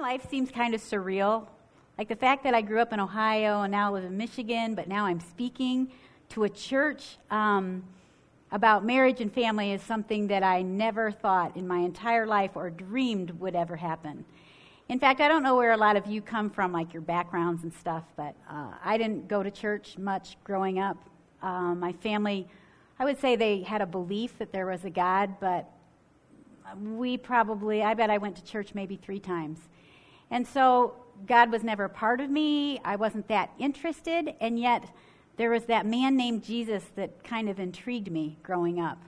life seems kind of surreal. Like the fact that I grew up in Ohio and now live in Michigan, but now I'm speaking to a church um, about marriage and family is something that I never thought in my entire life or dreamed would ever happen. In fact, I don't know where a lot of you come from, like your backgrounds and stuff, but uh, I didn't go to church much growing up. Uh, my family, I would say they had a belief that there was a God, but we probably, I bet I went to church maybe three times. And so God was never part of me. I wasn't that interested. And yet, there was that man named Jesus that kind of intrigued me growing up.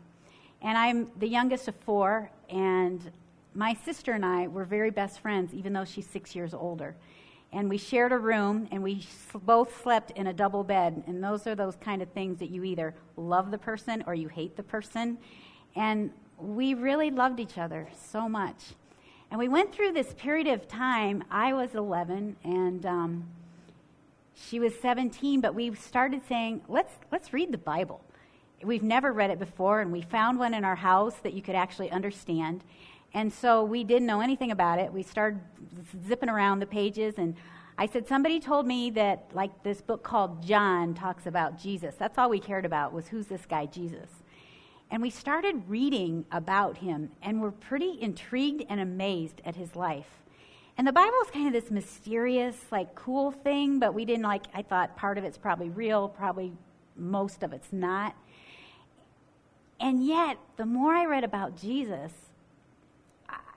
And I'm the youngest of four, and my sister and I were very best friends, even though she's six years older. And we shared a room, and we both slept in a double bed. And those are those kind of things that you either love the person or you hate the person. And we really loved each other so much. And we went through this period of time. I was 11 and um, she was 17, but we started saying, let's, let's read the Bible. We've never read it before, and we found one in our house that you could actually understand. And so we didn't know anything about it. We started zipping around the pages, and I said, Somebody told me that, like, this book called John talks about Jesus. That's all we cared about was who's this guy, Jesus. And we started reading about him and were pretty intrigued and amazed at his life. And the Bible is kind of this mysterious, like cool thing, but we didn't like, I thought part of it's probably real, probably most of it's not. And yet, the more I read about Jesus,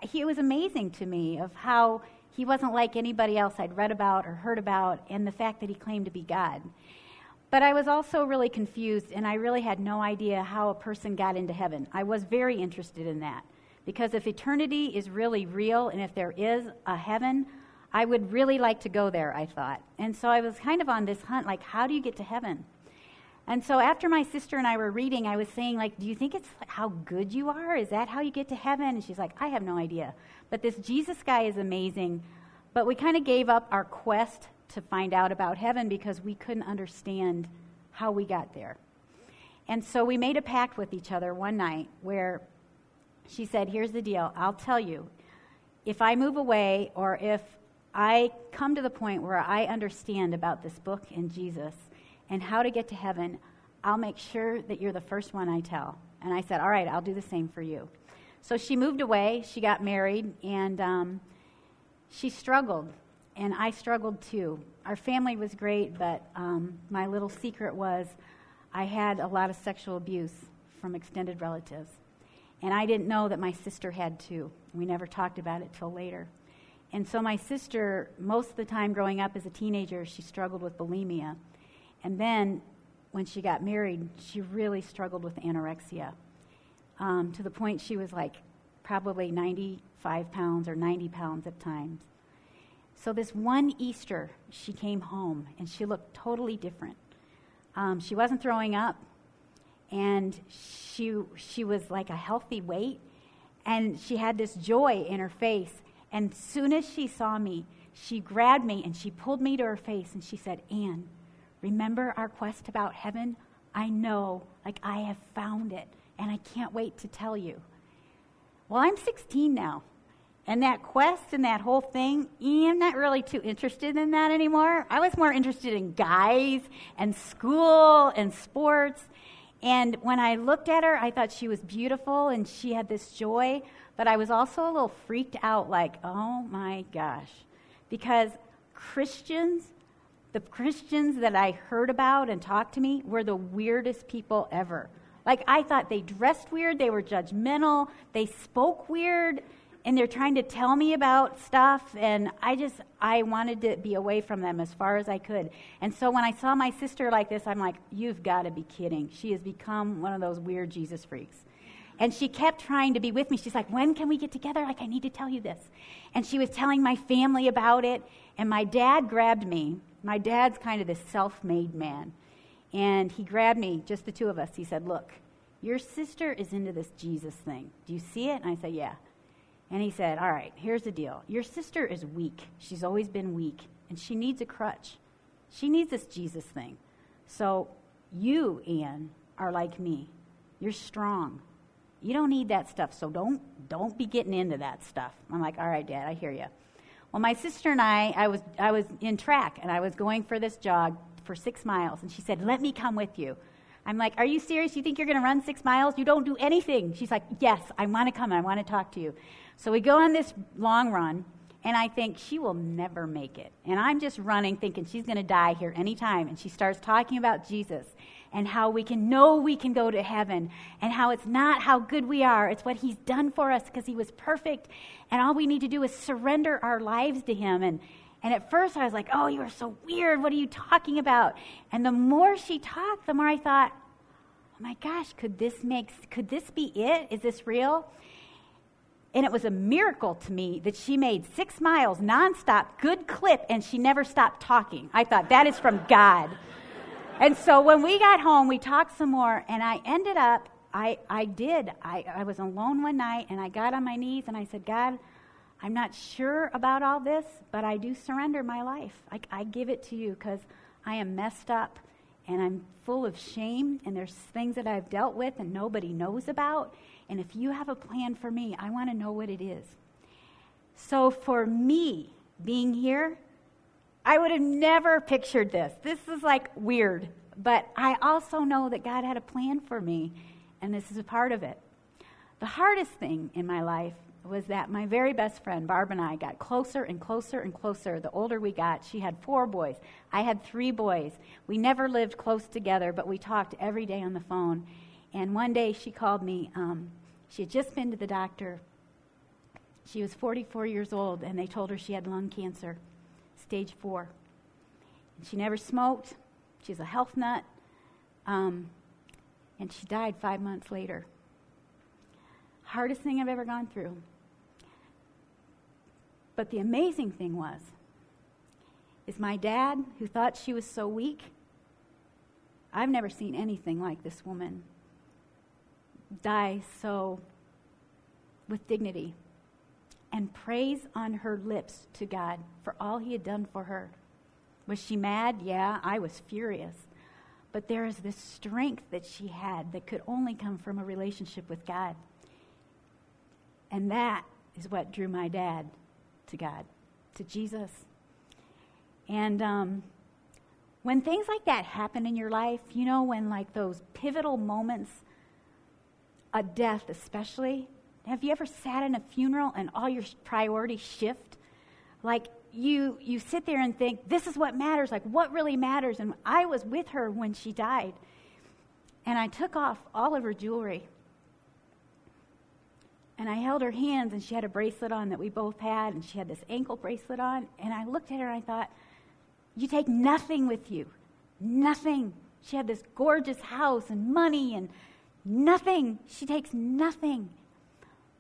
he was amazing to me of how he wasn't like anybody else I'd read about or heard about, and the fact that he claimed to be God. But I was also really confused, and I really had no idea how a person got into heaven. I was very interested in that. Because if eternity is really real, and if there is a heaven, I would really like to go there, I thought. And so I was kind of on this hunt like, how do you get to heaven? And so after my sister and I were reading, I was saying, like, do you think it's how good you are? Is that how you get to heaven? And she's like, I have no idea. But this Jesus guy is amazing. But we kind of gave up our quest to find out about heaven because we couldn't understand how we got there. And so we made a pact with each other one night where she said, Here's the deal. I'll tell you, if I move away or if I come to the point where I understand about this book and Jesus and how to get to heaven, I'll make sure that you're the first one I tell. And I said, All right, I'll do the same for you. So she moved away, she got married, and um, she struggled and I struggled too. Our family was great, but um, my little secret was I had a lot of sexual abuse from extended relatives. And I didn't know that my sister had too. We never talked about it till later. And so my sister, most of the time growing up as a teenager, she struggled with bulimia. And then when she got married, she really struggled with anorexia um, to the point she was like probably 95 pounds or 90 pounds at times. So, this one Easter, she came home and she looked totally different. Um, she wasn't throwing up, and she, she was like a healthy weight, and she had this joy in her face. And soon as she saw me, she grabbed me and she pulled me to her face and she said, Anne, remember our quest about heaven? I know, like I have found it, and I can't wait to tell you. Well, I'm 16 now. And that quest and that whole thing, I'm not really too interested in that anymore. I was more interested in guys and school and sports. And when I looked at her, I thought she was beautiful and she had this joy. But I was also a little freaked out like, oh my gosh. Because Christians, the Christians that I heard about and talked to me, were the weirdest people ever. Like, I thought they dressed weird, they were judgmental, they spoke weird and they're trying to tell me about stuff and i just i wanted to be away from them as far as i could. And so when i saw my sister like this i'm like you've got to be kidding. She has become one of those weird jesus freaks. And she kept trying to be with me. She's like when can we get together? Like i need to tell you this. And she was telling my family about it and my dad grabbed me. My dad's kind of this self-made man. And he grabbed me just the two of us. He said look your sister is into this jesus thing. Do you see it? And i said yeah and he said, All right, here's the deal. Your sister is weak. She's always been weak, and she needs a crutch. She needs this Jesus thing. So you, Ann, are like me. You're strong. You don't need that stuff, so don't don't be getting into that stuff. I'm like, all right, Dad, I hear you. Well, my sister and I, I was, I was in track and I was going for this jog for six miles. And she said, Let me come with you. I'm like, Are you serious? You think you're going to run six miles? You don't do anything. She's like, Yes, I want to come I want to talk to you. So we go on this long run, and I think she will never make it. And I'm just running thinking she's going to die here anytime. And she starts talking about Jesus and how we can know we can go to heaven and how it's not how good we are, it's what He's done for us because He was perfect. And all we need to do is surrender our lives to Him. And, and at first I was like, oh, you are so weird. What are you talking about? And the more she talked, the more I thought, oh my gosh, could this make, could this be it? Is this real? And it was a miracle to me that she made six miles nonstop, good clip, and she never stopped talking. I thought, that is from God. and so when we got home, we talked some more, and I ended up, I, I did. I, I was alone one night, and I got on my knees, and I said, God, I'm not sure about all this, but I do surrender my life. I, I give it to you because I am messed up, and I'm full of shame, and there's things that I've dealt with and nobody knows about and if you have a plan for me, I want to know what it is. So for me, being here, I would have never pictured this. This is like weird. But I also know that God had a plan for me, and this is a part of it. The hardest thing in my life was that my very best friend, Barb, and I got closer and closer and closer. The older we got, she had four boys. I had three boys. We never lived close together, but we talked every day on the phone. And one day she called me. Um, she had just been to the doctor. She was 44 years old, and they told her she had lung cancer, stage four. And she never smoked. She's a health nut. Um, and she died five months later. Hardest thing I've ever gone through. But the amazing thing was, is my dad, who thought she was so weak, I've never seen anything like this woman die so with dignity and praise on her lips to God for all he had done for her. Was she mad? Yeah, I was furious. But there is this strength that she had that could only come from a relationship with God. And that is what drew my dad to God, to Jesus. And um, when things like that happen in your life, you know, when like those pivotal moments a death, especially. Have you ever sat in a funeral and all your priorities shift? Like you, you sit there and think, this is what matters, like what really matters. And I was with her when she died. And I took off all of her jewelry. And I held her hands, and she had a bracelet on that we both had, and she had this ankle bracelet on. And I looked at her and I thought, You take nothing with you. Nothing. She had this gorgeous house and money and Nothing. She takes nothing.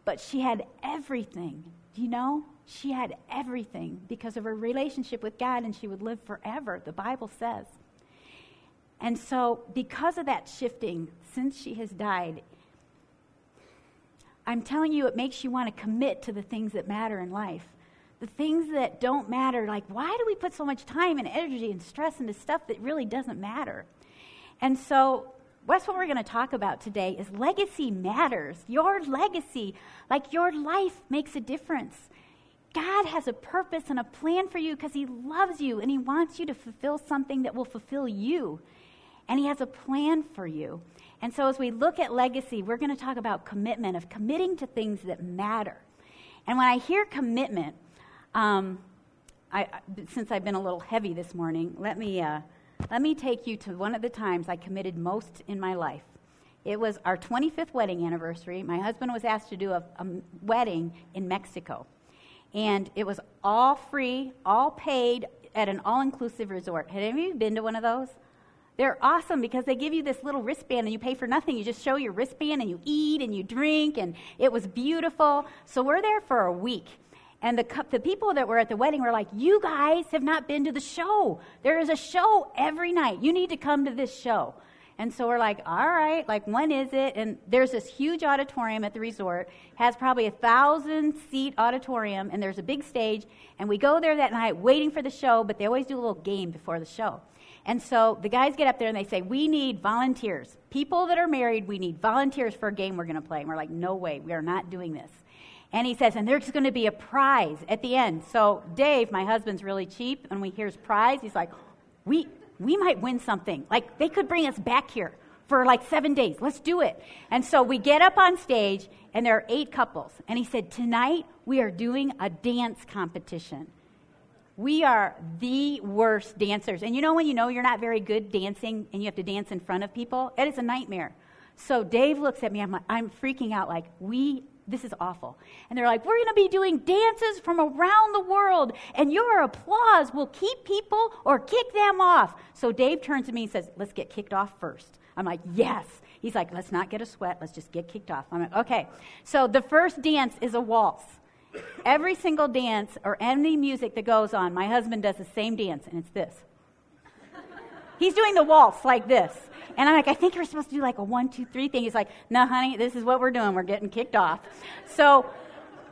But she had everything. Do you know? She had everything because of her relationship with God, and she would live forever, the Bible says. And so, because of that shifting, since she has died, I'm telling you, it makes you want to commit to the things that matter in life. The things that don't matter, like, why do we put so much time and energy and stress into stuff that really doesn't matter? And so, that's what we're going to talk about today is legacy matters. Your legacy, like your life makes a difference. God has a purpose and a plan for you because he loves you and he wants you to fulfill something that will fulfill you. And he has a plan for you. And so as we look at legacy, we're going to talk about commitment, of committing to things that matter. And when I hear commitment, um, I, since I've been a little heavy this morning, let me uh, let me take you to one of the times I committed most in my life. It was our 25th wedding anniversary. My husband was asked to do a, a wedding in Mexico. And it was all free, all paid at an all inclusive resort. Had any of you been to one of those? They're awesome because they give you this little wristband and you pay for nothing. You just show your wristband and you eat and you drink, and it was beautiful. So we're there for a week. And the, the people that were at the wedding were like, You guys have not been to the show. There is a show every night. You need to come to this show. And so we're like, all right, like when is it? And there's this huge auditorium at the resort, has probably a thousand seat auditorium, and there's a big stage. And we go there that night waiting for the show, but they always do a little game before the show. And so the guys get up there and they say, We need volunteers. People that are married, we need volunteers for a game we're going to play. And we're like, No way, we are not doing this. And he says, and there's going to be a prize at the end. So Dave, my husband's really cheap, and when he hears prize, he's like, we, we might win something. Like, they could bring us back here for like seven days. Let's do it. And so we get up on stage, and there are eight couples. And he said, Tonight we are doing a dance competition. We are the worst dancers. And you know when you know you're not very good dancing and you have to dance in front of people? It is a nightmare. So Dave looks at me, I'm, like, I'm freaking out like, we, this is awful. And they're like, we're going to be doing dances from around the world, and your applause will keep people or kick them off. So Dave turns to me and says, let's get kicked off first. I'm like, yes. He's like, let's not get a sweat, let's just get kicked off. I'm like, okay. So the first dance is a waltz. Every single dance or any music that goes on, my husband does the same dance, and it's this. He's doing the waltz like this. And I'm like, I think you're supposed to do like a one, two, three thing. He's like, no, honey, this is what we're doing. We're getting kicked off. So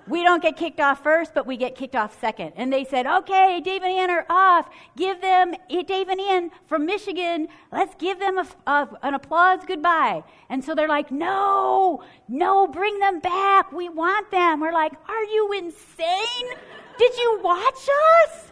we don't get kicked off first, but we get kicked off second. And they said, okay, Dave and Ann are off. Give them, eh, Dave and Ann from Michigan, let's give them a, a, an applause goodbye. And so they're like, no, no, bring them back. We want them. We're like, are you insane? Did you watch us?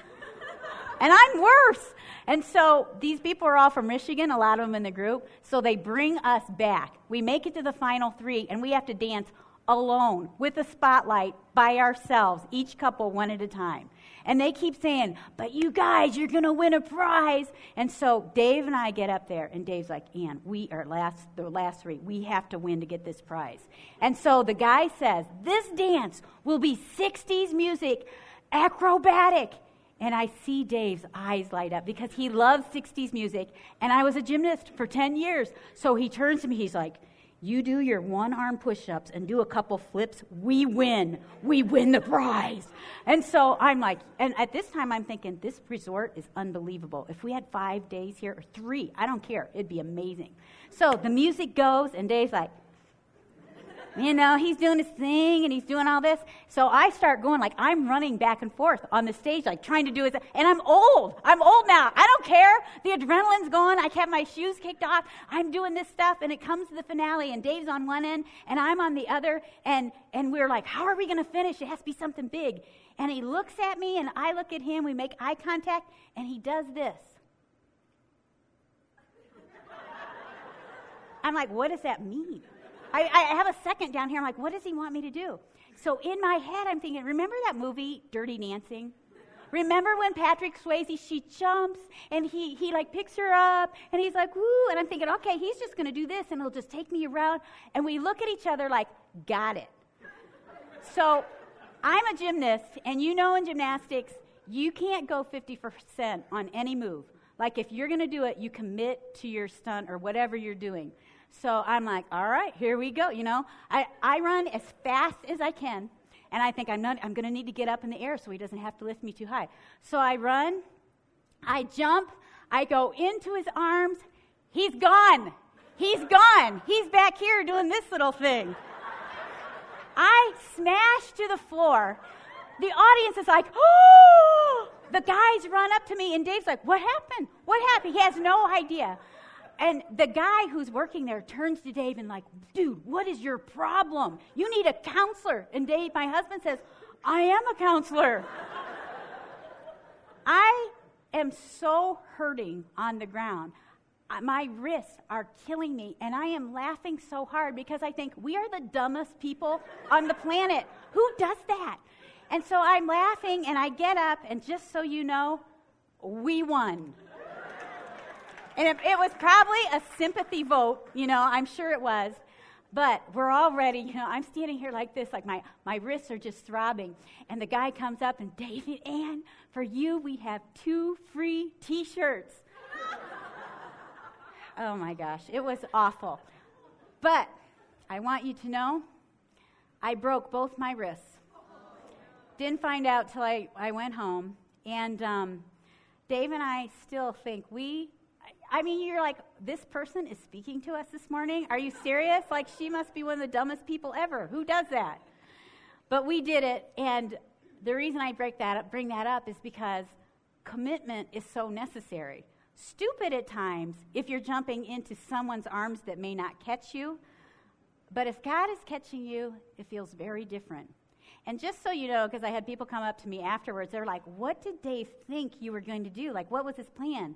And I'm worse. And so these people are all from Michigan, a lot of them in the group. So they bring us back. We make it to the final three, and we have to dance alone with a spotlight by ourselves, each couple one at a time. And they keep saying, But you guys, you're going to win a prize. And so Dave and I get up there, and Dave's like, Ann, we are last, the last three. We have to win to get this prize. And so the guy says, This dance will be 60s music, acrobatic. And I see Dave's eyes light up because he loves 60s music. And I was a gymnast for 10 years. So he turns to me, he's like, you do your one arm push ups and do a couple flips, we win. We win the prize. And so I'm like, and at this time I'm thinking, this resort is unbelievable. If we had five days here or three, I don't care, it'd be amazing. So the music goes, and Dave's like, you know, he's doing his thing and he's doing all this. So I start going like I'm running back and forth on the stage, like trying to do it. And I'm old. I'm old now. I don't care. The adrenaline's gone. I have my shoes kicked off. I'm doing this stuff, and it comes to the finale, and Dave's on one end and I'm on the other, and and we're like, how are we going to finish? It has to be something big. And he looks at me, and I look at him. We make eye contact, and he does this. I'm like, what does that mean? I, I have a second down here. I'm like, what does he want me to do? So in my head, I'm thinking, remember that movie, Dirty Dancing? Remember when Patrick Swayze, she jumps and he, he like picks her up and he's like, woo. And I'm thinking, okay, he's just going to do this and he'll just take me around. And we look at each other like, got it. So I'm a gymnast, and you know in gymnastics, you can't go 50% on any move. Like if you're going to do it, you commit to your stunt or whatever you're doing. So I'm like, all right, here we go. You know, I, I run as fast as I can, and I think I'm, not, I'm going to need to get up in the air so he doesn't have to lift me too high. So I run, I jump, I go into his arms. He's gone. He's gone. He's back here doing this little thing. I smash to the floor. The audience is like, oh! The guys run up to me, and Dave's like, what happened? What happened? He has no idea. And the guy who's working there turns to Dave and like, dude, what is your problem? You need a counselor. And Dave, my husband says, I am a counselor. I am so hurting on the ground. Uh, my wrists are killing me, and I am laughing so hard because I think we are the dumbest people on the planet. Who does that? And so I'm laughing, and I get up, and just so you know, we won. And it, it was probably a sympathy vote, you know, I'm sure it was. But we're all ready. You know, I'm standing here like this, like my, my wrists are just throbbing. And the guy comes up and, David, Ann, for you, we have two free t shirts. oh my gosh, it was awful. But I want you to know I broke both my wrists. Didn't find out till I, I went home. And um, Dave and I still think we I mean, you're like, this person is speaking to us this morning? Are you serious? Like, she must be one of the dumbest people ever. Who does that? But we did it, and the reason I break that up, bring that up is because commitment is so necessary. Stupid at times if you're jumping into someone's arms that may not catch you, but if God is catching you, it feels very different. And just so you know, because I had people come up to me afterwards, they're like, What did Dave think you were going to do? Like, what was his plan?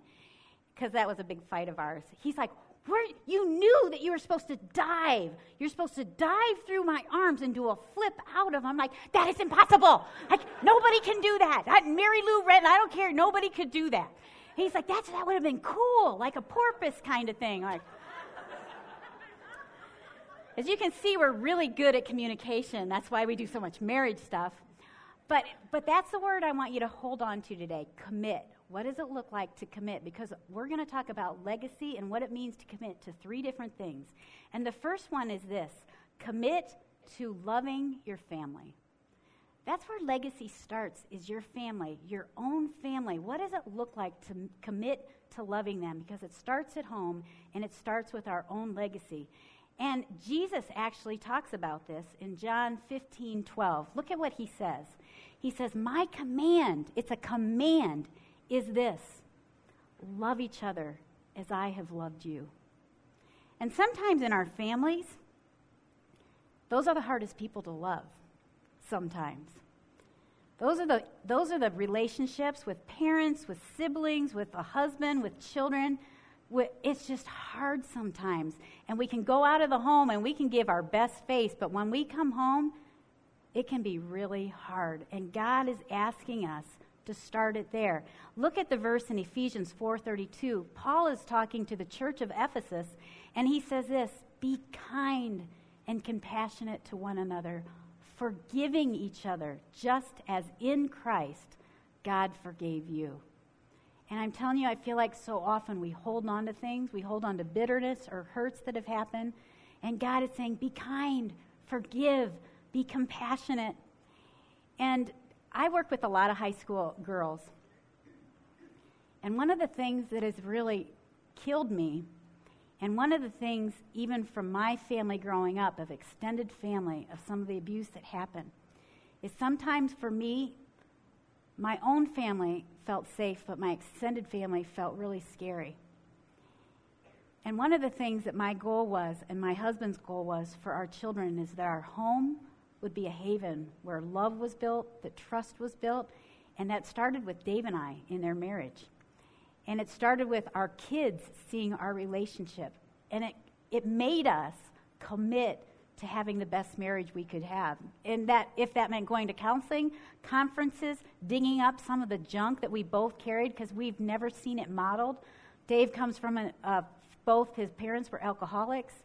Because that was a big fight of ours. He's like, where, you knew that you were supposed to dive. You're supposed to dive through my arms and do a flip out of them. I'm like, that is impossible. Like, nobody can do that. that Mary Lou Retton, I don't care. Nobody could do that. He's like, that's, that would have been cool, like a porpoise kind of thing. Like, as you can see, we're really good at communication. That's why we do so much marriage stuff. But, but that's the word I want you to hold on to today commit. What does it look like to commit? Because we're going to talk about legacy and what it means to commit to three different things. And the first one is this commit to loving your family. That's where legacy starts is your family, your own family. What does it look like to commit to loving them? Because it starts at home and it starts with our own legacy. And Jesus actually talks about this in John 15 12. Look at what he says. He says, My command, it's a command, is this love each other as I have loved you. And sometimes in our families, those are the hardest people to love, sometimes. Those are, the, those are the relationships with parents, with siblings, with a husband, with children it's just hard sometimes. And we can go out of the home and we can give our best face, but when we come home, it can be really hard. And God is asking us to start it there. Look at the verse in Ephesians 4:32. Paul is talking to the church of Ephesus, and he says this, "Be kind and compassionate to one another, forgiving each other, just as in Christ God forgave you." And I'm telling you, I feel like so often we hold on to things, we hold on to bitterness or hurts that have happened. And God is saying, be kind, forgive, be compassionate. And I work with a lot of high school girls. And one of the things that has really killed me, and one of the things, even from my family growing up, of extended family, of some of the abuse that happened, is sometimes for me, my own family felt safe, but my extended family felt really scary. And one of the things that my goal was, and my husband's goal was for our children, is that our home would be a haven where love was built, that trust was built, and that started with Dave and I in their marriage. And it started with our kids seeing our relationship. And it, it made us commit to having the best marriage we could have. And that if that meant going to counseling, conferences, digging up some of the junk that we both carried because we've never seen it modeled. Dave comes from a, both his parents were alcoholics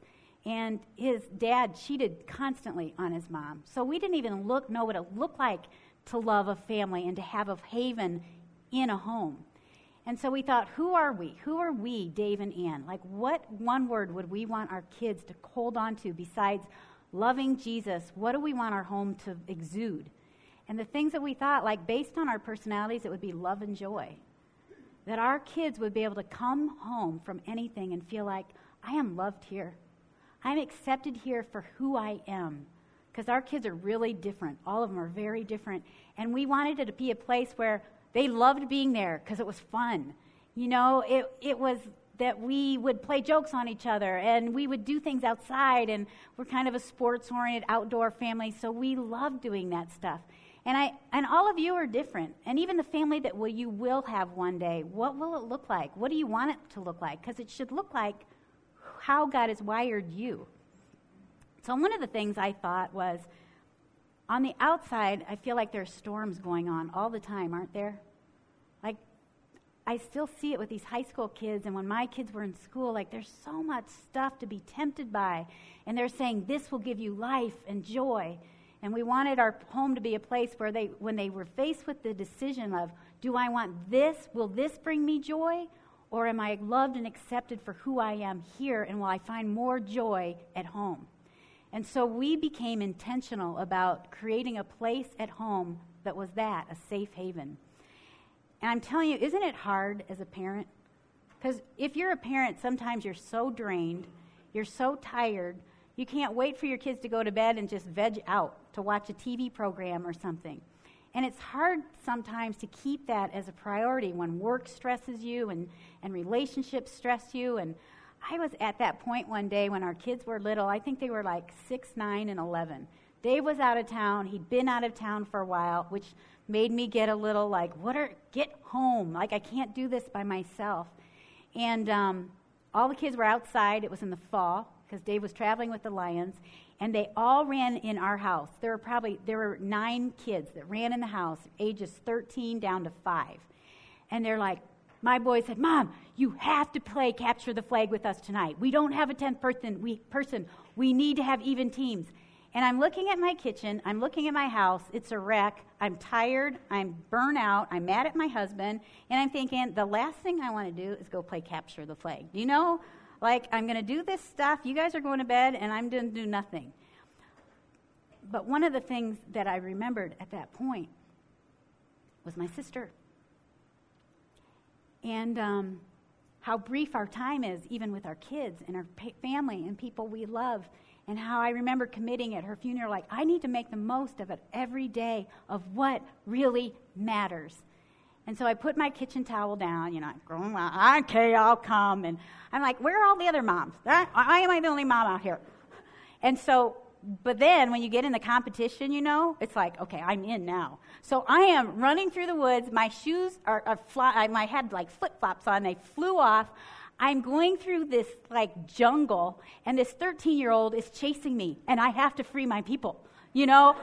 and his dad cheated constantly on his mom. So we didn't even look know what it looked like to love a family and to have a haven in a home. And so we thought, who are we? Who are we, Dave and Ann? Like, what one word would we want our kids to hold on to besides loving Jesus? What do we want our home to exude? And the things that we thought, like, based on our personalities, it would be love and joy. That our kids would be able to come home from anything and feel like, I am loved here. I'm accepted here for who I am. Because our kids are really different. All of them are very different. And we wanted it to be a place where they loved being there because it was fun. You know, it, it was that we would play jokes on each other and we would do things outside and we're kind of a sports oriented outdoor family so we love doing that stuff and i and all of you are different and even the family that will, you will have one day what will it look like what do you want it to look like because it should look like how god has wired you so one of the things i thought was on the outside, I feel like there's storms going on all the time, aren't there? Like, I still see it with these high school kids, and when my kids were in school, like, there's so much stuff to be tempted by. And they're saying, This will give you life and joy. And we wanted our home to be a place where they, when they were faced with the decision of, Do I want this? Will this bring me joy? Or am I loved and accepted for who I am here? And will I find more joy at home? And so we became intentional about creating a place at home that was that, a safe haven. And I'm telling you, isn't it hard as a parent? Because if you're a parent, sometimes you're so drained, you're so tired, you can't wait for your kids to go to bed and just veg out to watch a TV program or something. And it's hard sometimes to keep that as a priority when work stresses you and, and relationships stress you and I was at that point one day when our kids were little. I think they were like six, nine, and 11. Dave was out of town. He'd been out of town for a while, which made me get a little like, what are, get home. Like, I can't do this by myself. And um, all the kids were outside. It was in the fall because Dave was traveling with the Lions. And they all ran in our house. There were probably, there were nine kids that ran in the house, ages 13 down to five. And they're like, my boy said, Mom, you have to play capture the flag with us tonight. We don't have a 10th person. We, person. we need to have even teams. And I'm looking at my kitchen. I'm looking at my house. It's a wreck. I'm tired. I'm burnt out. I'm mad at my husband. And I'm thinking, the last thing I want to do is go play capture the flag. Do you know, like, I'm going to do this stuff. You guys are going to bed, and I'm going to do nothing. But one of the things that I remembered at that point was my sister and um, how brief our time is, even with our kids and our family and people we love. And how I remember committing at her funeral, like, I need to make the most of it every day of what really matters. And so I put my kitchen towel down, you know, I'm going, okay, I'll come. And I'm like, where are all the other moms? Why am I the only mom out here? And so but then when you get in the competition, you know, it's like, okay, I'm in now. So I am running through the woods. My shoes are, are fly, I had like flip flops on. They flew off. I'm going through this like jungle, and this 13 year old is chasing me, and I have to free my people. You know?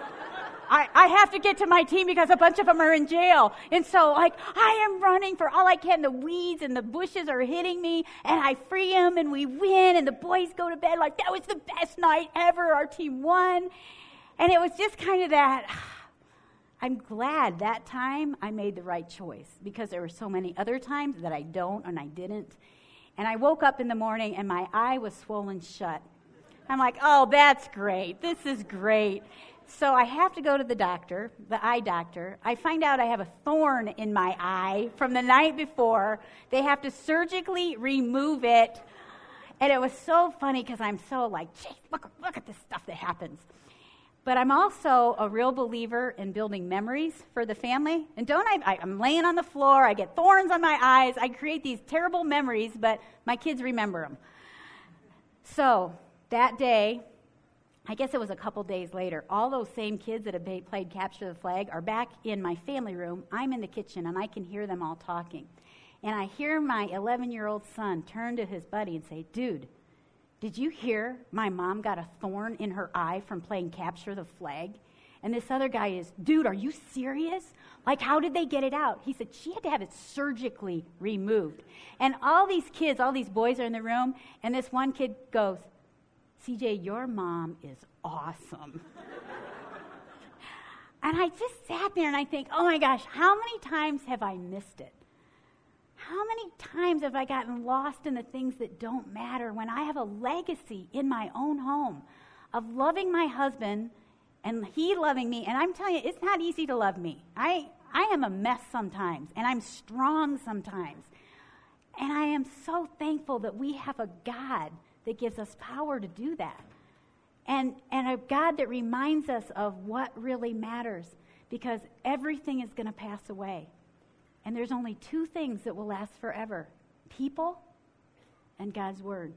I, I have to get to my team because a bunch of them are in jail. And so, like, I am running for all I can. The weeds and the bushes are hitting me, and I free them, and we win, and the boys go to bed like, that was the best night ever. Our team won. And it was just kind of that. I'm glad that time I made the right choice because there were so many other times that I don't and I didn't. And I woke up in the morning and my eye was swollen shut. I'm like, oh, that's great. This is great. So I have to go to the doctor, the eye doctor. I find out I have a thorn in my eye from the night before. They have to surgically remove it. And it was so funny because I'm so like, geez, look, look at this stuff that happens. But I'm also a real believer in building memories for the family. And don't I, I, I'm laying on the floor, I get thorns on my eyes, I create these terrible memories, but my kids remember them. So that day, I guess it was a couple days later, all those same kids that had played Capture the Flag are back in my family room. I'm in the kitchen and I can hear them all talking. And I hear my 11 year old son turn to his buddy and say, Dude, did you hear my mom got a thorn in her eye from playing Capture the Flag? And this other guy is, Dude, are you serious? Like, how did they get it out? He said, She had to have it surgically removed. And all these kids, all these boys are in the room, and this one kid goes, CJ, your mom is awesome. and I just sat there and I think, oh my gosh, how many times have I missed it? How many times have I gotten lost in the things that don't matter when I have a legacy in my own home of loving my husband and he loving me? And I'm telling you, it's not easy to love me. I, I am a mess sometimes, and I'm strong sometimes. And I am so thankful that we have a God that gives us power to do that. And, and a God that reminds us of what really matters because everything is going to pass away. And there's only two things that will last forever people and God's Word.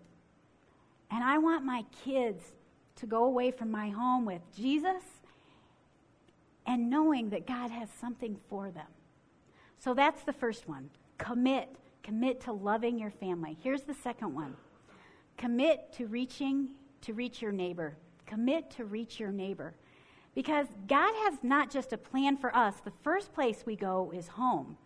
And I want my kids to go away from my home with Jesus and knowing that God has something for them. So that's the first one. Commit. Commit to loving your family. Here's the second one. Commit to reaching to reach your neighbor. Commit to reach your neighbor. Because God has not just a plan for us. The first place we go is home.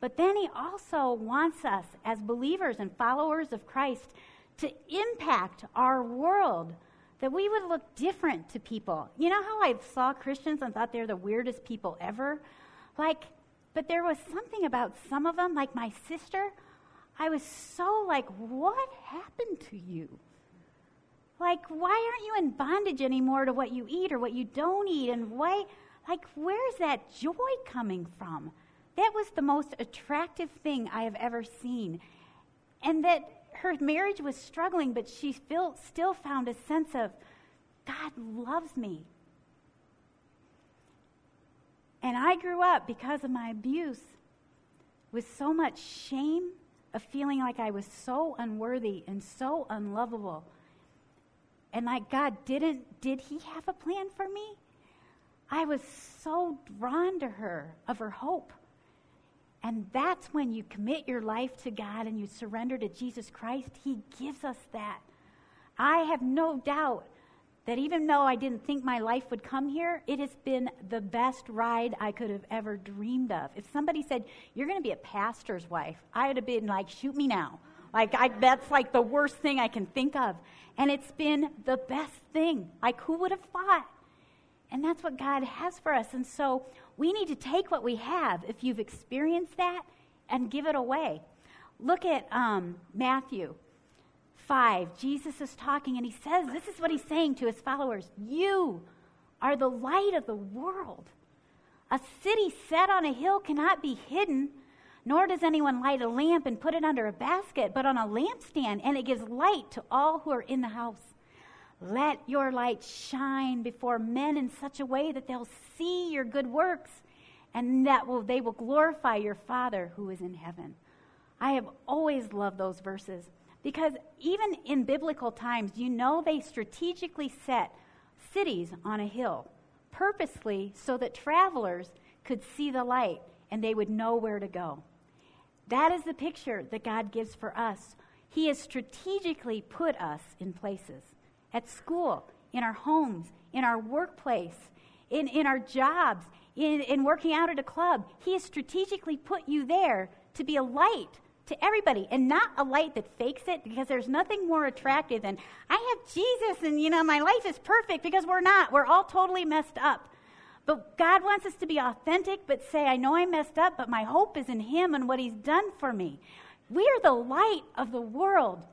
But then He also wants us as believers and followers of Christ to impact our world, that we would look different to people. You know how I saw Christians and thought they're the weirdest people ever? Like, but there was something about some of them, like my sister. I was so like, what happened to you? Like, why aren't you in bondage anymore to what you eat or what you don't eat? And why, like, where's that joy coming from? That was the most attractive thing I have ever seen. And that her marriage was struggling, but she still, still found a sense of, God loves me. And I grew up because of my abuse with so much shame of feeling like I was so unworthy and so unlovable. And like, God, didn't, did He have a plan for me? I was so drawn to her, of her hope. And that's when you commit your life to God and you surrender to Jesus Christ. He gives us that. I have no doubt that even though I didn't think my life would come here, it has been the best ride I could have ever dreamed of. If somebody said, You're going to be a pastor's wife, I would have been like, Shoot me now. Like, I, that's like the worst thing I can think of. And it's been the best thing. Like, who would have thought? And that's what God has for us. And so we need to take what we have, if you've experienced that, and give it away. Look at um, Matthew 5, Jesus is talking and he says, This is what he's saying to his followers You are the light of the world. A city set on a hill cannot be hidden, nor does anyone light a lamp and put it under a basket, but on a lampstand, and it gives light to all who are in the house. Let your light shine before men in such a way that they'll see your good works and that will, they will glorify your Father who is in heaven. I have always loved those verses because even in biblical times, you know they strategically set cities on a hill purposely so that travelers could see the light and they would know where to go. That is the picture that God gives for us. He has strategically put us in places at school, in our homes, in our workplace, in, in our jobs, in, in working out at a club. He has strategically put you there to be a light to everybody and not a light that fakes it because there's nothing more attractive than I have Jesus and you know my life is perfect because we're not. We're all totally messed up. But God wants us to be authentic but say I know I messed up but my hope is in him and what he's done for me. We are the light of the world.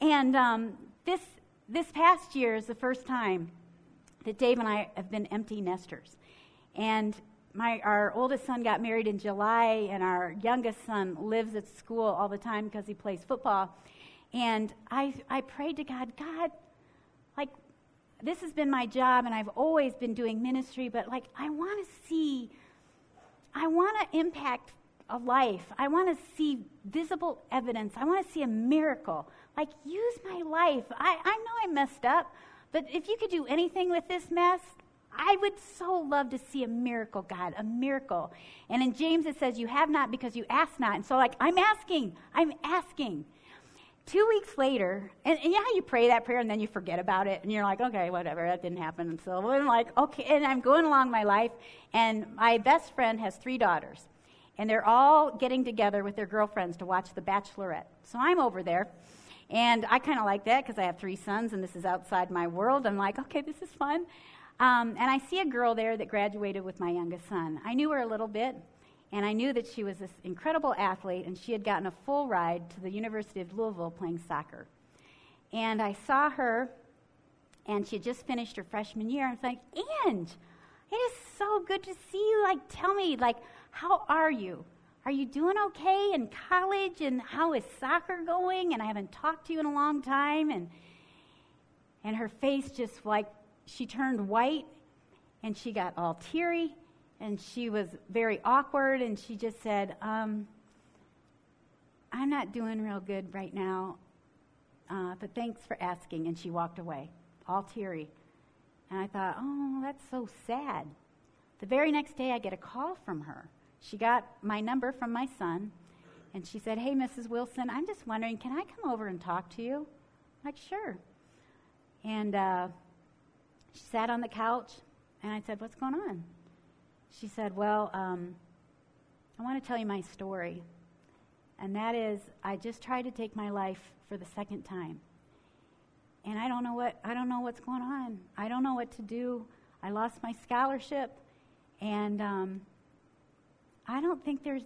And um, this this past year is the first time that Dave and I have been empty nesters. And my, our oldest son got married in July, and our youngest son lives at school all the time because he plays football. And I, I prayed to God, God, like, this has been my job, and I've always been doing ministry, but like, I want to see, I want to impact a life. I want to see visible evidence. I want to see a miracle. Like, use my life. I, I know I messed up, but if you could do anything with this mess, I would so love to see a miracle, God, a miracle. And in James it says, You have not because you ask not. And so, like, I'm asking, I'm asking. Two weeks later, and, and yeah, you pray that prayer and then you forget about it, and you're like, okay, whatever, that didn't happen. And so I'm like, okay, and I'm going along my life, and my best friend has three daughters, and they're all getting together with their girlfriends to watch The Bachelorette. So I'm over there, and I kind of like that because I have three sons, and this is outside my world. I'm like, okay, this is fun. Um, and I see a girl there that graduated with my youngest son. I knew her a little bit, and I knew that she was this incredible athlete, and she had gotten a full ride to the University of Louisville playing soccer. And I saw her, and she had just finished her freshman year, and I was like, Ange, it is so good to see you. Like, tell me, like, how are you? Are you doing okay in college? And how is soccer going? And I haven't talked to you in a long time. And and her face just like she turned white and she got all teary and she was very awkward and she just said, um, I'm not doing real good right now, uh, but thanks for asking. And she walked away, all teary. And I thought, oh, that's so sad. The very next day, I get a call from her. She got my number from my son, and she said, Hey, Mrs. Wilson, I'm just wondering, can I come over and talk to you? I'm like, sure. And uh, she sat on the couch, and I said, What's going on? She said, Well, um, I want to tell you my story. And that is, I just tried to take my life for the second time. And I don't know what I don't know what's going on. I don't know what to do. I lost my scholarship, and um, I don't think there's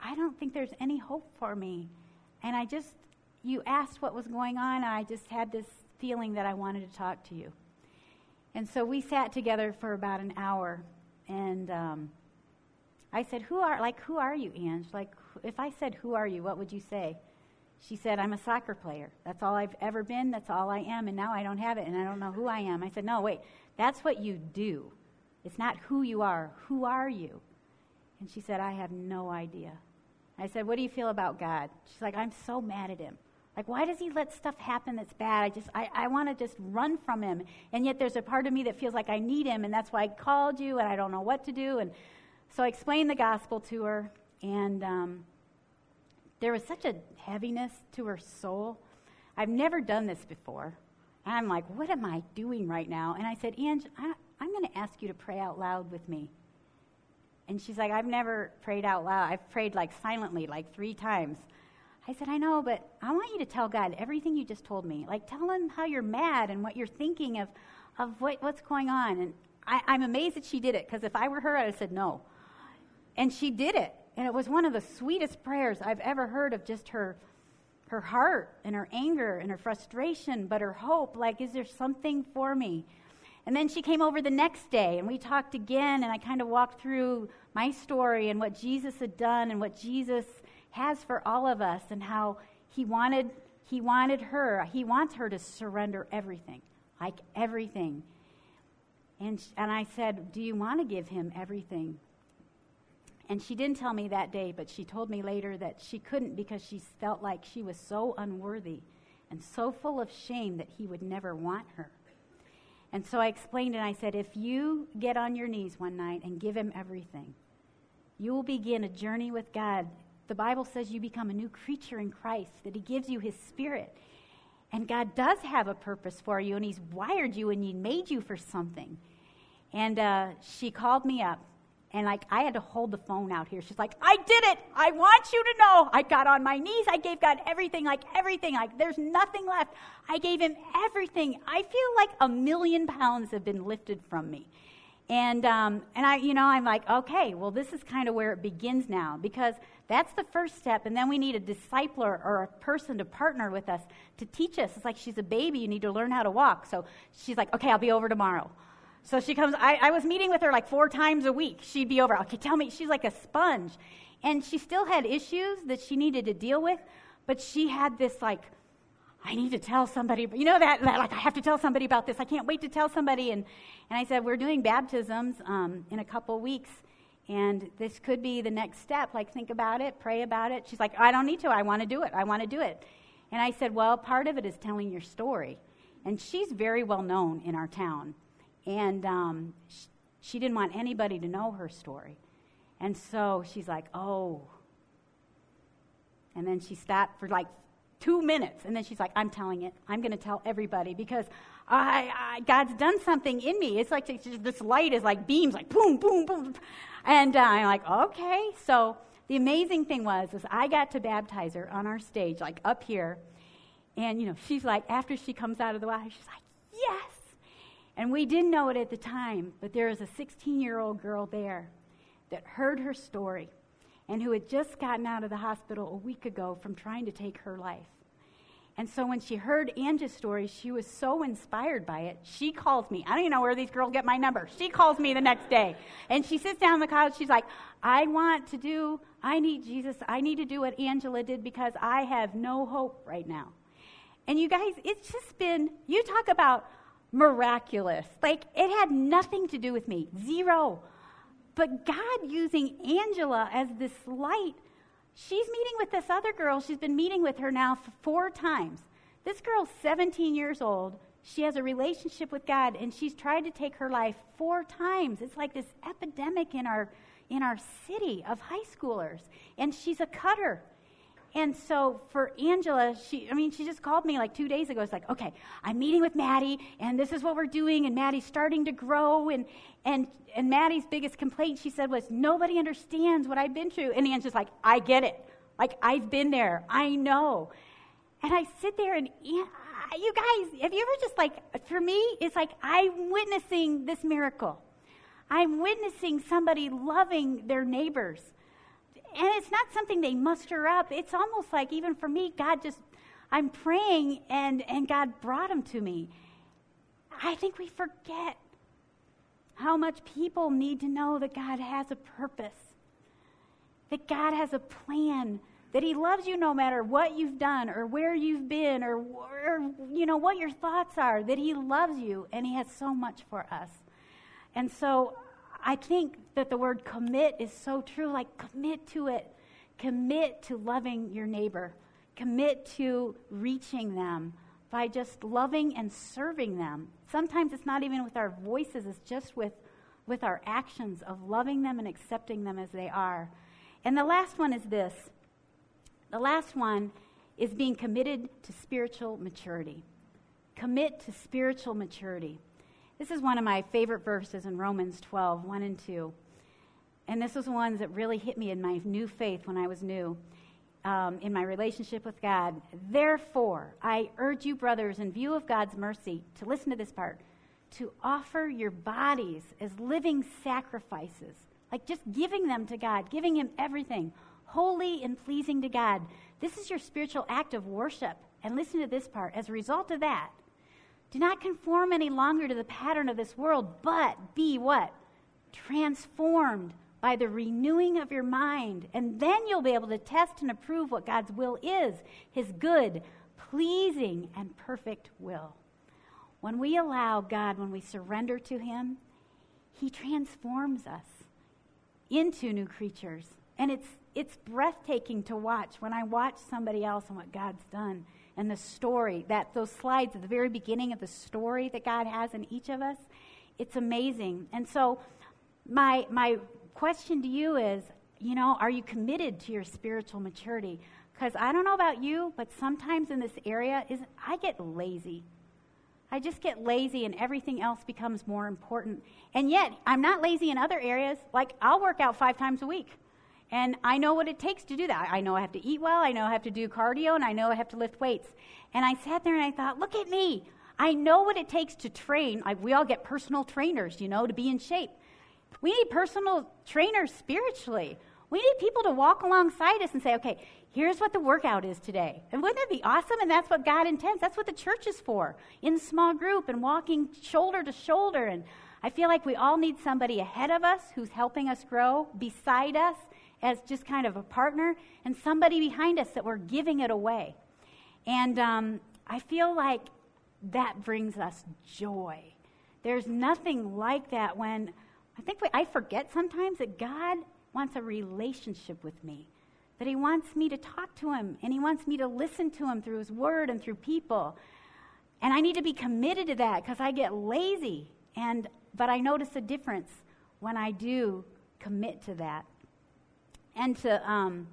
I don't think there's any hope for me. And I just you asked what was going on, and I just had this feeling that I wanted to talk to you. And so we sat together for about an hour, and um, I said, "Who are like who are you, Ange? Like, if I said who are you, what would you say?" She said, "I'm a soccer player. That's all I've ever been. That's all I am, and now I don't have it, and I don't know who I am." I said, "No, wait. That's what you do. It's not who you are. Who are you?" And she said, "I have no idea." I said, "What do you feel about God?" She's like, "I'm so mad at him. Like, why does he let stuff happen that's bad? I just, I, I want to just run from him. And yet there's a part of me that feels like I need him, and that's why I called you, and I don't know what to do. And so I explained the gospel to her, and um, there was such a heaviness to her soul. I've never done this before. And I'm like, what am I doing right now? And I said, Ange, I, I'm going to ask you to pray out loud with me. And she's like, I've never prayed out loud. I've prayed like silently, like three times. I said, I know, but I want you to tell God everything you just told me. Like, tell him how you're mad and what you're thinking of, of what, what's going on. And I, I'm amazed that she did it, because if I were her, I would have said no. And she did it. And it was one of the sweetest prayers I've ever heard of just her, her heart and her anger and her frustration, but her hope. Like, is there something for me? And then she came over the next day and we talked again, and I kind of walked through my story and what Jesus had done and what Jesus has for all of us and how he wanted he wanted her he wants her to surrender everything like everything and and I said do you want to give him everything and she didn't tell me that day but she told me later that she couldn't because she felt like she was so unworthy and so full of shame that he would never want her and so I explained and I said, if you get on your knees one night and give him everything, you will begin a journey with God. The Bible says you become a new creature in Christ, that he gives you his spirit. And God does have a purpose for you, and he's wired you and he made you for something. And uh, she called me up and like I had to hold the phone out here. She's like, I did it. I want you to know. I got on my knees. I gave God everything, like everything. Like there's nothing left. I gave him everything. I feel like a million pounds have been lifted from me. And um, and I, you know, I'm like, okay, well, this is kind of where it begins now because that's the first step, and then we need a discipler or a person to partner with us to teach us. It's like she's a baby; you need to learn how to walk. So she's like, okay, I'll be over tomorrow. So she comes, I, I was meeting with her like four times a week. She'd be over, okay, tell me, she's like a sponge. And she still had issues that she needed to deal with, but she had this like, I need to tell somebody, you know, that, that, like, I have to tell somebody about this. I can't wait to tell somebody. And, and I said, We're doing baptisms um, in a couple weeks, and this could be the next step. Like, think about it, pray about it. She's like, I don't need to. I want to do it. I want to do it. And I said, Well, part of it is telling your story. And she's very well known in our town. And um, sh- she didn't want anybody to know her story. And so she's like, oh. And then she stopped for like two minutes. And then she's like, I'm telling it. I'm going to tell everybody because I, I, God's done something in me. It's like this light is like beams, like boom, boom, boom. And uh, I'm like, okay. So the amazing thing was, is I got to baptize her on our stage, like up here. And, you know, she's like, after she comes out of the water, she's like, yes. And we didn't know it at the time, but there was a 16 year old girl there that heard her story and who had just gotten out of the hospital a week ago from trying to take her life. And so when she heard Angie's story, she was so inspired by it. She calls me. I don't even know where these girls get my number. She calls me the next day. And she sits down on the couch. She's like, I want to do, I need Jesus. I need to do what Angela did because I have no hope right now. And you guys, it's just been, you talk about miraculous. Like, it had nothing to do with me, zero. But God using Angela as this light, she's meeting with this other girl. She's been meeting with her now four times. This girl's 17 years old. She has a relationship with God, and she's tried to take her life four times. It's like this epidemic in our in our city of high schoolers. And she's a cutter. And so for Angela, she, I mean, she just called me like two days ago. It's like, okay, I'm meeting with Maddie, and this is what we're doing, and Maddie's starting to grow. And, and, and Maddie's biggest complaint, she said, was nobody understands what I've been through. And Angela's like, I get it. Like, I've been there. I know. And I sit there and, you guys, have you ever just like, for me, it's like I'm witnessing this miracle. I'm witnessing somebody loving their neighbors and it's not something they muster up. It's almost like, even for me, God just, I'm praying and, and God brought them to me. I think we forget how much people need to know that God has a purpose, that God has a plan, that He loves you no matter what you've done or where you've been or, or you know what your thoughts are, that He loves you and He has so much for us. And so I think that the word commit is so true. Like, commit to it. Commit to loving your neighbor. commit to reaching them by just loving and serving them. Sometimes it's not even with our voices, it's just with, with our actions of loving them and accepting them as they are. And the last one is this the last one is being committed to spiritual maturity. Commit to spiritual maturity. This is one of my favorite verses in Romans 12, 1 and 2. And this was one that really hit me in my new faith when I was new, um, in my relationship with God. Therefore, I urge you, brothers, in view of God's mercy, to listen to this part to offer your bodies as living sacrifices, like just giving them to God, giving Him everything, holy and pleasing to God. This is your spiritual act of worship. And listen to this part. As a result of that, do not conform any longer to the pattern of this world, but be what? Transformed by the renewing of your mind. And then you'll be able to test and approve what God's will is his good, pleasing, and perfect will. When we allow God, when we surrender to him, he transforms us into new creatures. And it's, it's breathtaking to watch when I watch somebody else and what God's done and the story, that those slides at the very beginning of the story that God has in each of us, it's amazing. And so my my question to you is, you know, are you committed to your spiritual maturity? Because I don't know about you, but sometimes in this area is I get lazy. I just get lazy and everything else becomes more important. And yet, I'm not lazy in other areas. Like, I'll work out five times a week. And I know what it takes to do that. I know I have to eat well, I know I have to do cardio, and I know I have to lift weights. And I sat there and I thought, look at me. I know what it takes to train. Like we all get personal trainers, you know, to be in shape. We need personal trainers spiritually. We need people to walk alongside us and say, okay, here's what the workout is today. And wouldn't that be awesome? And that's what God intends. That's what the church is for in small group and walking shoulder to shoulder. And I feel like we all need somebody ahead of us who's helping us grow, beside us, as just kind of a partner and somebody behind us that we're giving it away. And um, I feel like that brings us joy. There's nothing like that when I think we, I forget sometimes that God wants a relationship with me, that He wants me to talk to Him and He wants me to listen to Him through His Word and through people. And I need to be committed to that because I get lazy. And, but I notice a difference when I do commit to that. And to um,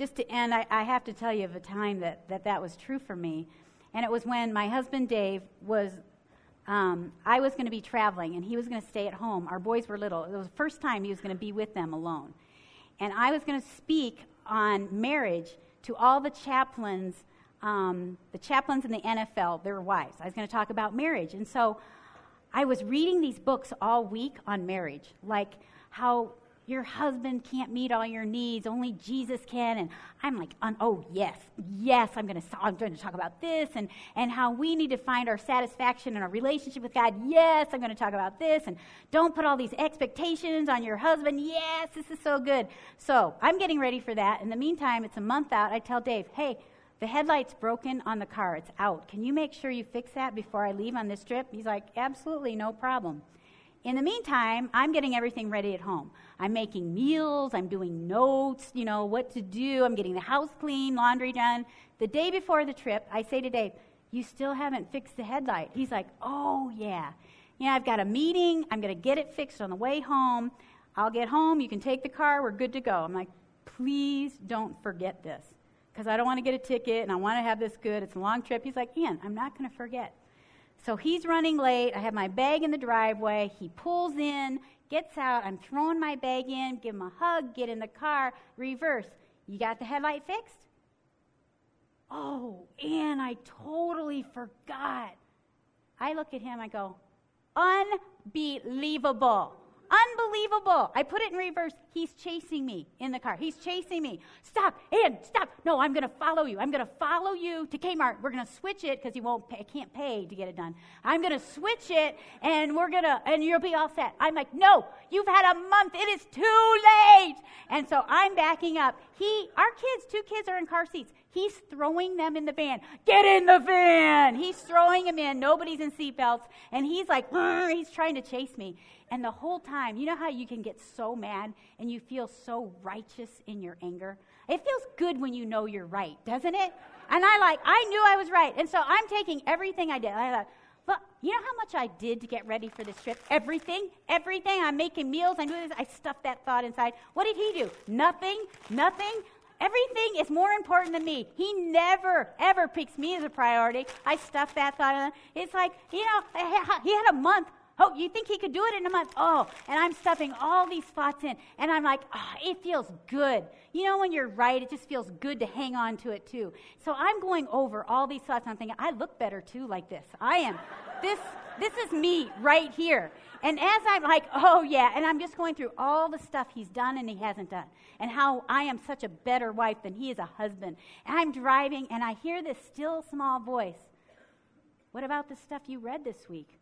just to end, I, I, have to tell you of a time that, that that was true for me. And it was when my husband Dave was, um, I was going to be traveling and he was going to stay at home. Our boys were little. It was the first time he was going to be with them alone. And I was going to speak on marriage to all the chaplains, um, the chaplains in the NFL, their wives. I was going to talk about marriage. And so I was reading these books all week on marriage, like how your husband can't meet all your needs, only Jesus can. And I'm like, oh, yes, yes, I'm going to I'm going to talk about this and, and how we need to find our satisfaction in our relationship with God. Yes, I'm going to talk about this. And don't put all these expectations on your husband. Yes, this is so good. So I'm getting ready for that. In the meantime, it's a month out. I tell Dave, hey, the headlight's broken on the car. It's out. Can you make sure you fix that before I leave on this trip? He's like, absolutely, no problem. In the meantime, I'm getting everything ready at home. I'm making meals, I'm doing notes, you know, what to do. I'm getting the house clean, laundry done. The day before the trip, I say to Dave, You still haven't fixed the headlight. He's like, Oh, yeah. Yeah, I've got a meeting. I'm going to get it fixed on the way home. I'll get home. You can take the car. We're good to go. I'm like, Please don't forget this because I don't want to get a ticket and I want to have this good. It's a long trip. He's like, Ann, I'm not going to forget. So he's running late. I have my bag in the driveway. He pulls in, gets out. I'm throwing my bag in, give him a hug, get in the car, reverse. You got the headlight fixed? Oh, and I totally forgot. I look at him, I go, unbelievable. Unbelievable. I put it in reverse. He's chasing me in the car. He's chasing me. Stop, and stop. No, I'm going to follow you. I'm going to follow you to Kmart. We're going to switch it because he won't pay, I can't pay to get it done. I'm going to switch it and we're going to, and you'll be all set. I'm like, no, you've had a month. It is too late. And so I'm backing up. He, our kids, two kids are in car seats. He's throwing them in the van. Get in the van. He's throwing them in. Nobody's in seatbelts. And he's like, he's trying to chase me. And the whole time, you know how you can get so mad and you feel so righteous in your anger? It feels good when you know you're right, doesn't it? And I like, I knew I was right. And so I'm taking everything I did. I thought, look, you know how much I did to get ready for this trip? Everything, everything. I'm making meals. I knew this. I stuffed that thought inside. What did he do? Nothing, nothing. Everything is more important than me. He never, ever picks me as a priority. I stuffed that thought in. It's like, you know, he had a month Oh, you think he could do it in a month? Oh, and I'm stuffing all these thoughts in. And I'm like, oh, it feels good. You know, when you're right, it just feels good to hang on to it too. So I'm going over all these thoughts. I'm thinking, I look better too like this. I am. This, this is me right here. And as I'm like, oh yeah, and I'm just going through all the stuff he's done and he hasn't done, and how I am such a better wife than he is a husband. And I'm driving and I hear this still small voice. What about the stuff you read this week?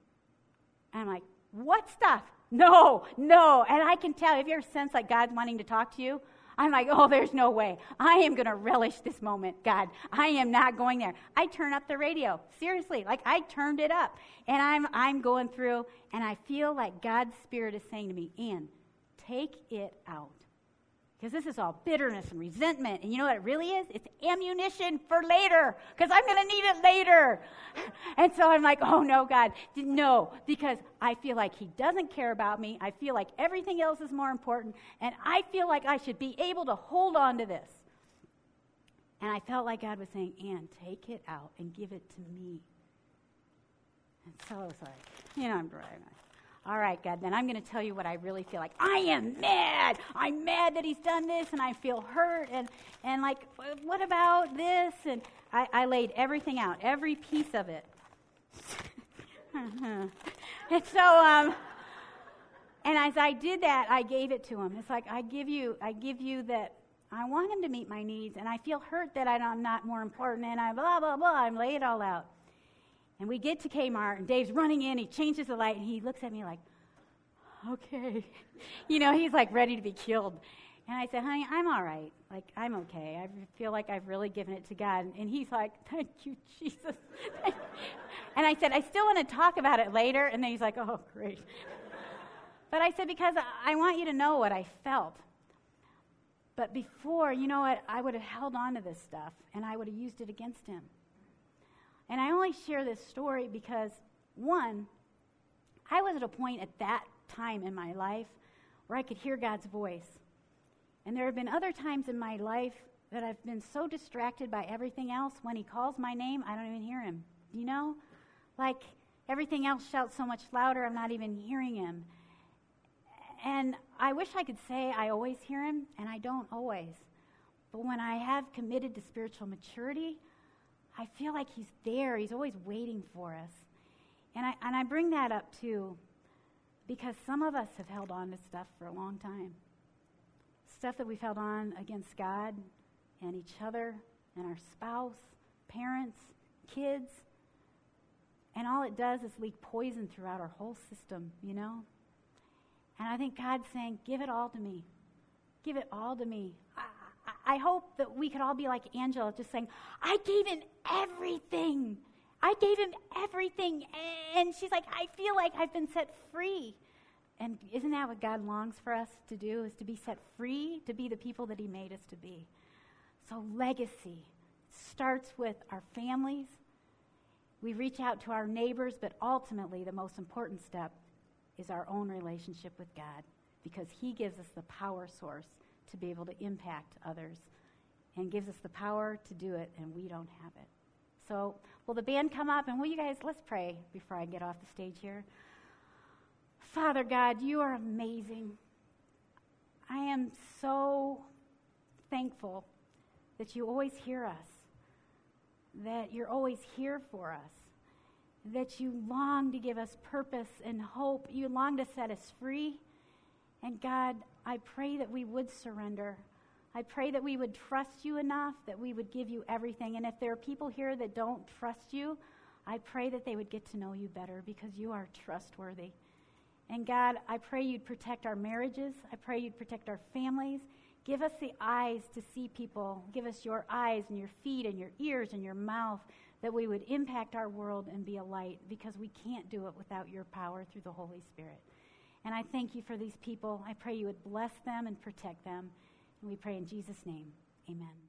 And I'm like, what stuff? No, no. And I can tell, if you ever sense like God's wanting to talk to you, I'm like, oh, there's no way. I am going to relish this moment, God. I am not going there. I turn up the radio. Seriously, like I turned it up. And I'm, I'm going through, and I feel like God's Spirit is saying to me, Ann, take it out. Because this is all bitterness and resentment. And you know what it really is? It's ammunition for later, because I'm going to need it later. And so I'm like, oh no, God, no, because I feel like He doesn't care about me. I feel like everything else is more important. And I feel like I should be able to hold on to this. And I felt like God was saying, Ann, take it out and give it to me. And so I was like, you know, I'm driving. All right, God, then I'm going to tell you what I really feel like. I am mad. I'm mad that he's done this, and I feel hurt. And, and like, what about this? And I, I laid everything out, every piece of it. and so, um, and as I did that, I gave it to him. It's like, I give you, I give you that I want him to meet my needs, and I feel hurt that I'm not more important, and I blah, blah, blah. I lay it all out. And we get to Kmart, and Dave's running in. He changes the light, and he looks at me like, okay. you know, he's like ready to be killed. And I said, honey, I'm all right. Like, I'm okay. I feel like I've really given it to God. And he's like, thank you, Jesus. and I said, I still want to talk about it later. And then he's like, oh, great. but I said, because I want you to know what I felt. But before, you know what? I would have held on to this stuff and I would have used it against him. And I only share this story because, one, I was at a point at that time in my life where I could hear God's voice. And there have been other times in my life that I've been so distracted by everything else. When He calls my name, I don't even hear Him. Do you know? Like everything else shouts so much louder, I'm not even hearing Him. And I wish I could say I always hear Him, and I don't always. But when I have committed to spiritual maturity, I feel like He's there. He's always waiting for us. And I, and I bring that up too because some of us have held on to stuff for a long time. Stuff that we've held on against God and each other and our spouse, parents, kids. And all it does is leak poison throughout our whole system, you know? And I think God's saying, Give it all to me. Give it all to me. I hope that we could all be like Angela, just saying, I gave him everything. I gave him everything. And she's like, I feel like I've been set free. And isn't that what God longs for us to do, is to be set free, to be the people that he made us to be? So legacy starts with our families. We reach out to our neighbors, but ultimately the most important step is our own relationship with God because he gives us the power source to be able to impact others and gives us the power to do it, and we don't have it. So, will the band come up? And will you guys, let's pray before I get off the stage here. Father God, you are amazing. I am so thankful that you always hear us, that you're always here for us, that you long to give us purpose and hope. You long to set us free. And God, I pray that we would surrender. I pray that we would trust you enough, that we would give you everything. And if there are people here that don't trust you, I pray that they would get to know you better because you are trustworthy. And God, I pray you'd protect our marriages. I pray you'd protect our families. Give us the eyes to see people. Give us your eyes and your feet and your ears and your mouth that we would impact our world and be a light because we can't do it without your power through the Holy Spirit. And I thank you for these people. I pray you would bless them and protect them. And we pray in Jesus' name. Amen.